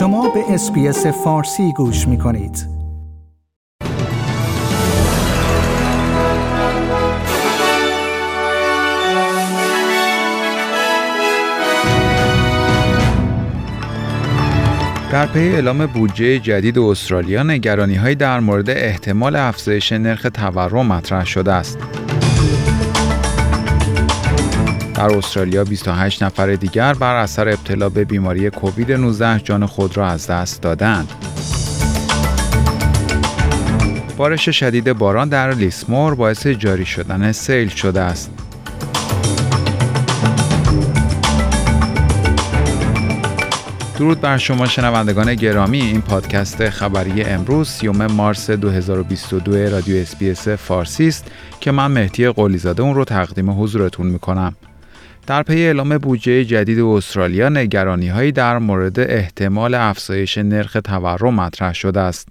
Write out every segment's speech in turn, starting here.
شما به SBS فارسی گوش می کنید. در پی اعلام بودجه جدید استرالیا نگرانی در مورد احتمال افزایش نرخ تورم مطرح شده است. در استرالیا 28 نفر دیگر بر اثر ابتلا به بیماری کووید 19 جان خود را از دست دادند. بارش شدید باران در لیسمور باعث جاری شدن سیل شده است. درود بر شما شنوندگان گرامی این پادکست خبری امروز سی‌ام مارس 2022 رادیو SBS فارسی است که من مهدی قلیزاده اون رو تقدیم حضورتون می‌کنم. در پی اعلام بودجه جدید استرالیا نگرانی هایی در مورد احتمال افزایش نرخ تورم مطرح شده است.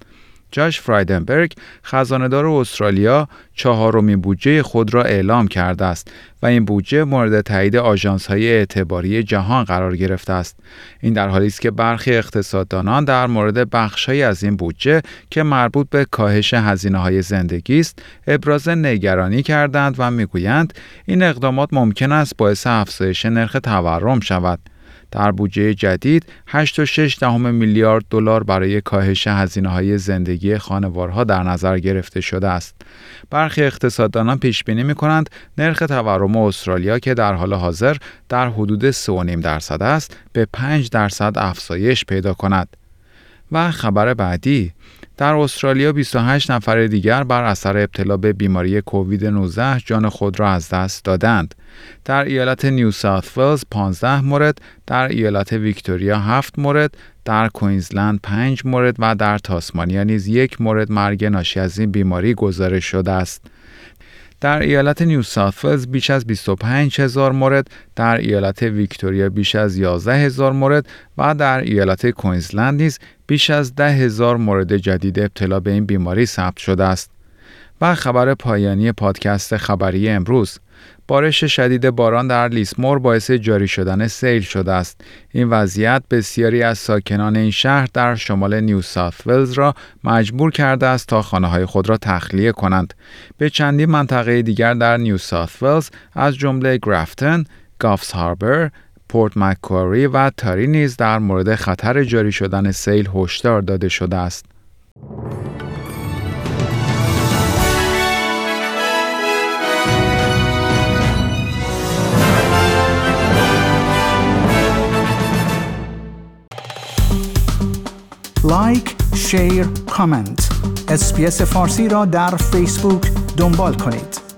جاش فرایدنبرگ خزاندار استرالیا چهارمین بودجه خود را اعلام کرده است و این بودجه مورد تایید آژانس های اعتباری جهان قرار گرفته است. این در حالی است که برخی اقتصاددانان در مورد بخشهایی از این بودجه که مربوط به کاهش هزینه های زندگی است ابراز نگرانی کردند و می‌گویند این اقدامات ممکن است باعث افزایش نرخ تورم شود. در بودجه جدید 8.6 میلیارد دلار برای کاهش هزینه های زندگی خانوارها در نظر گرفته شده است. برخی اقتصاددانان پیش بینی می کنند نرخ تورم استرالیا که در حال حاضر در حدود 3.5 درصد است به 5 درصد افزایش پیدا کند. و خبر بعدی در استرالیا 28 نفر دیگر بر اثر ابتلا به بیماری کووید 19 جان خود را از دست دادند. در ایالت نیو ساوت ولز 15 مورد، در ایالت ویکتوریا 7 مورد، در کوینزلند 5 مورد و در تاسمانیا نیز یک مورد مرگ ناشی از این بیماری گزارش شده است. در ایالت نیو ساوت بیش از 25 هزار مورد، در ایالت ویکتوریا بیش از 11 هزار مورد و در ایالت کوینزلند نیز بیش از 10 هزار مورد جدید ابتلا به این بیماری ثبت شده است. و خبر پایانی پادکست خبری امروز بارش شدید باران در لیسمور باعث جاری شدن سیل شده است. این وضعیت بسیاری از ساکنان این شهر در شمال نیو ساوت ولز را مجبور کرده است تا خانه های خود را تخلیه کنند. به چندین منطقه دیگر در نیو ساوت ولز از جمله گرافتن، کافس هاربر، پورت مکواری و تاری نیز در مورد خطر جاری شدن سیل هشدار داده شده است. like، share، comment. SBS فارسی را در فیسبوک دنبال کنید.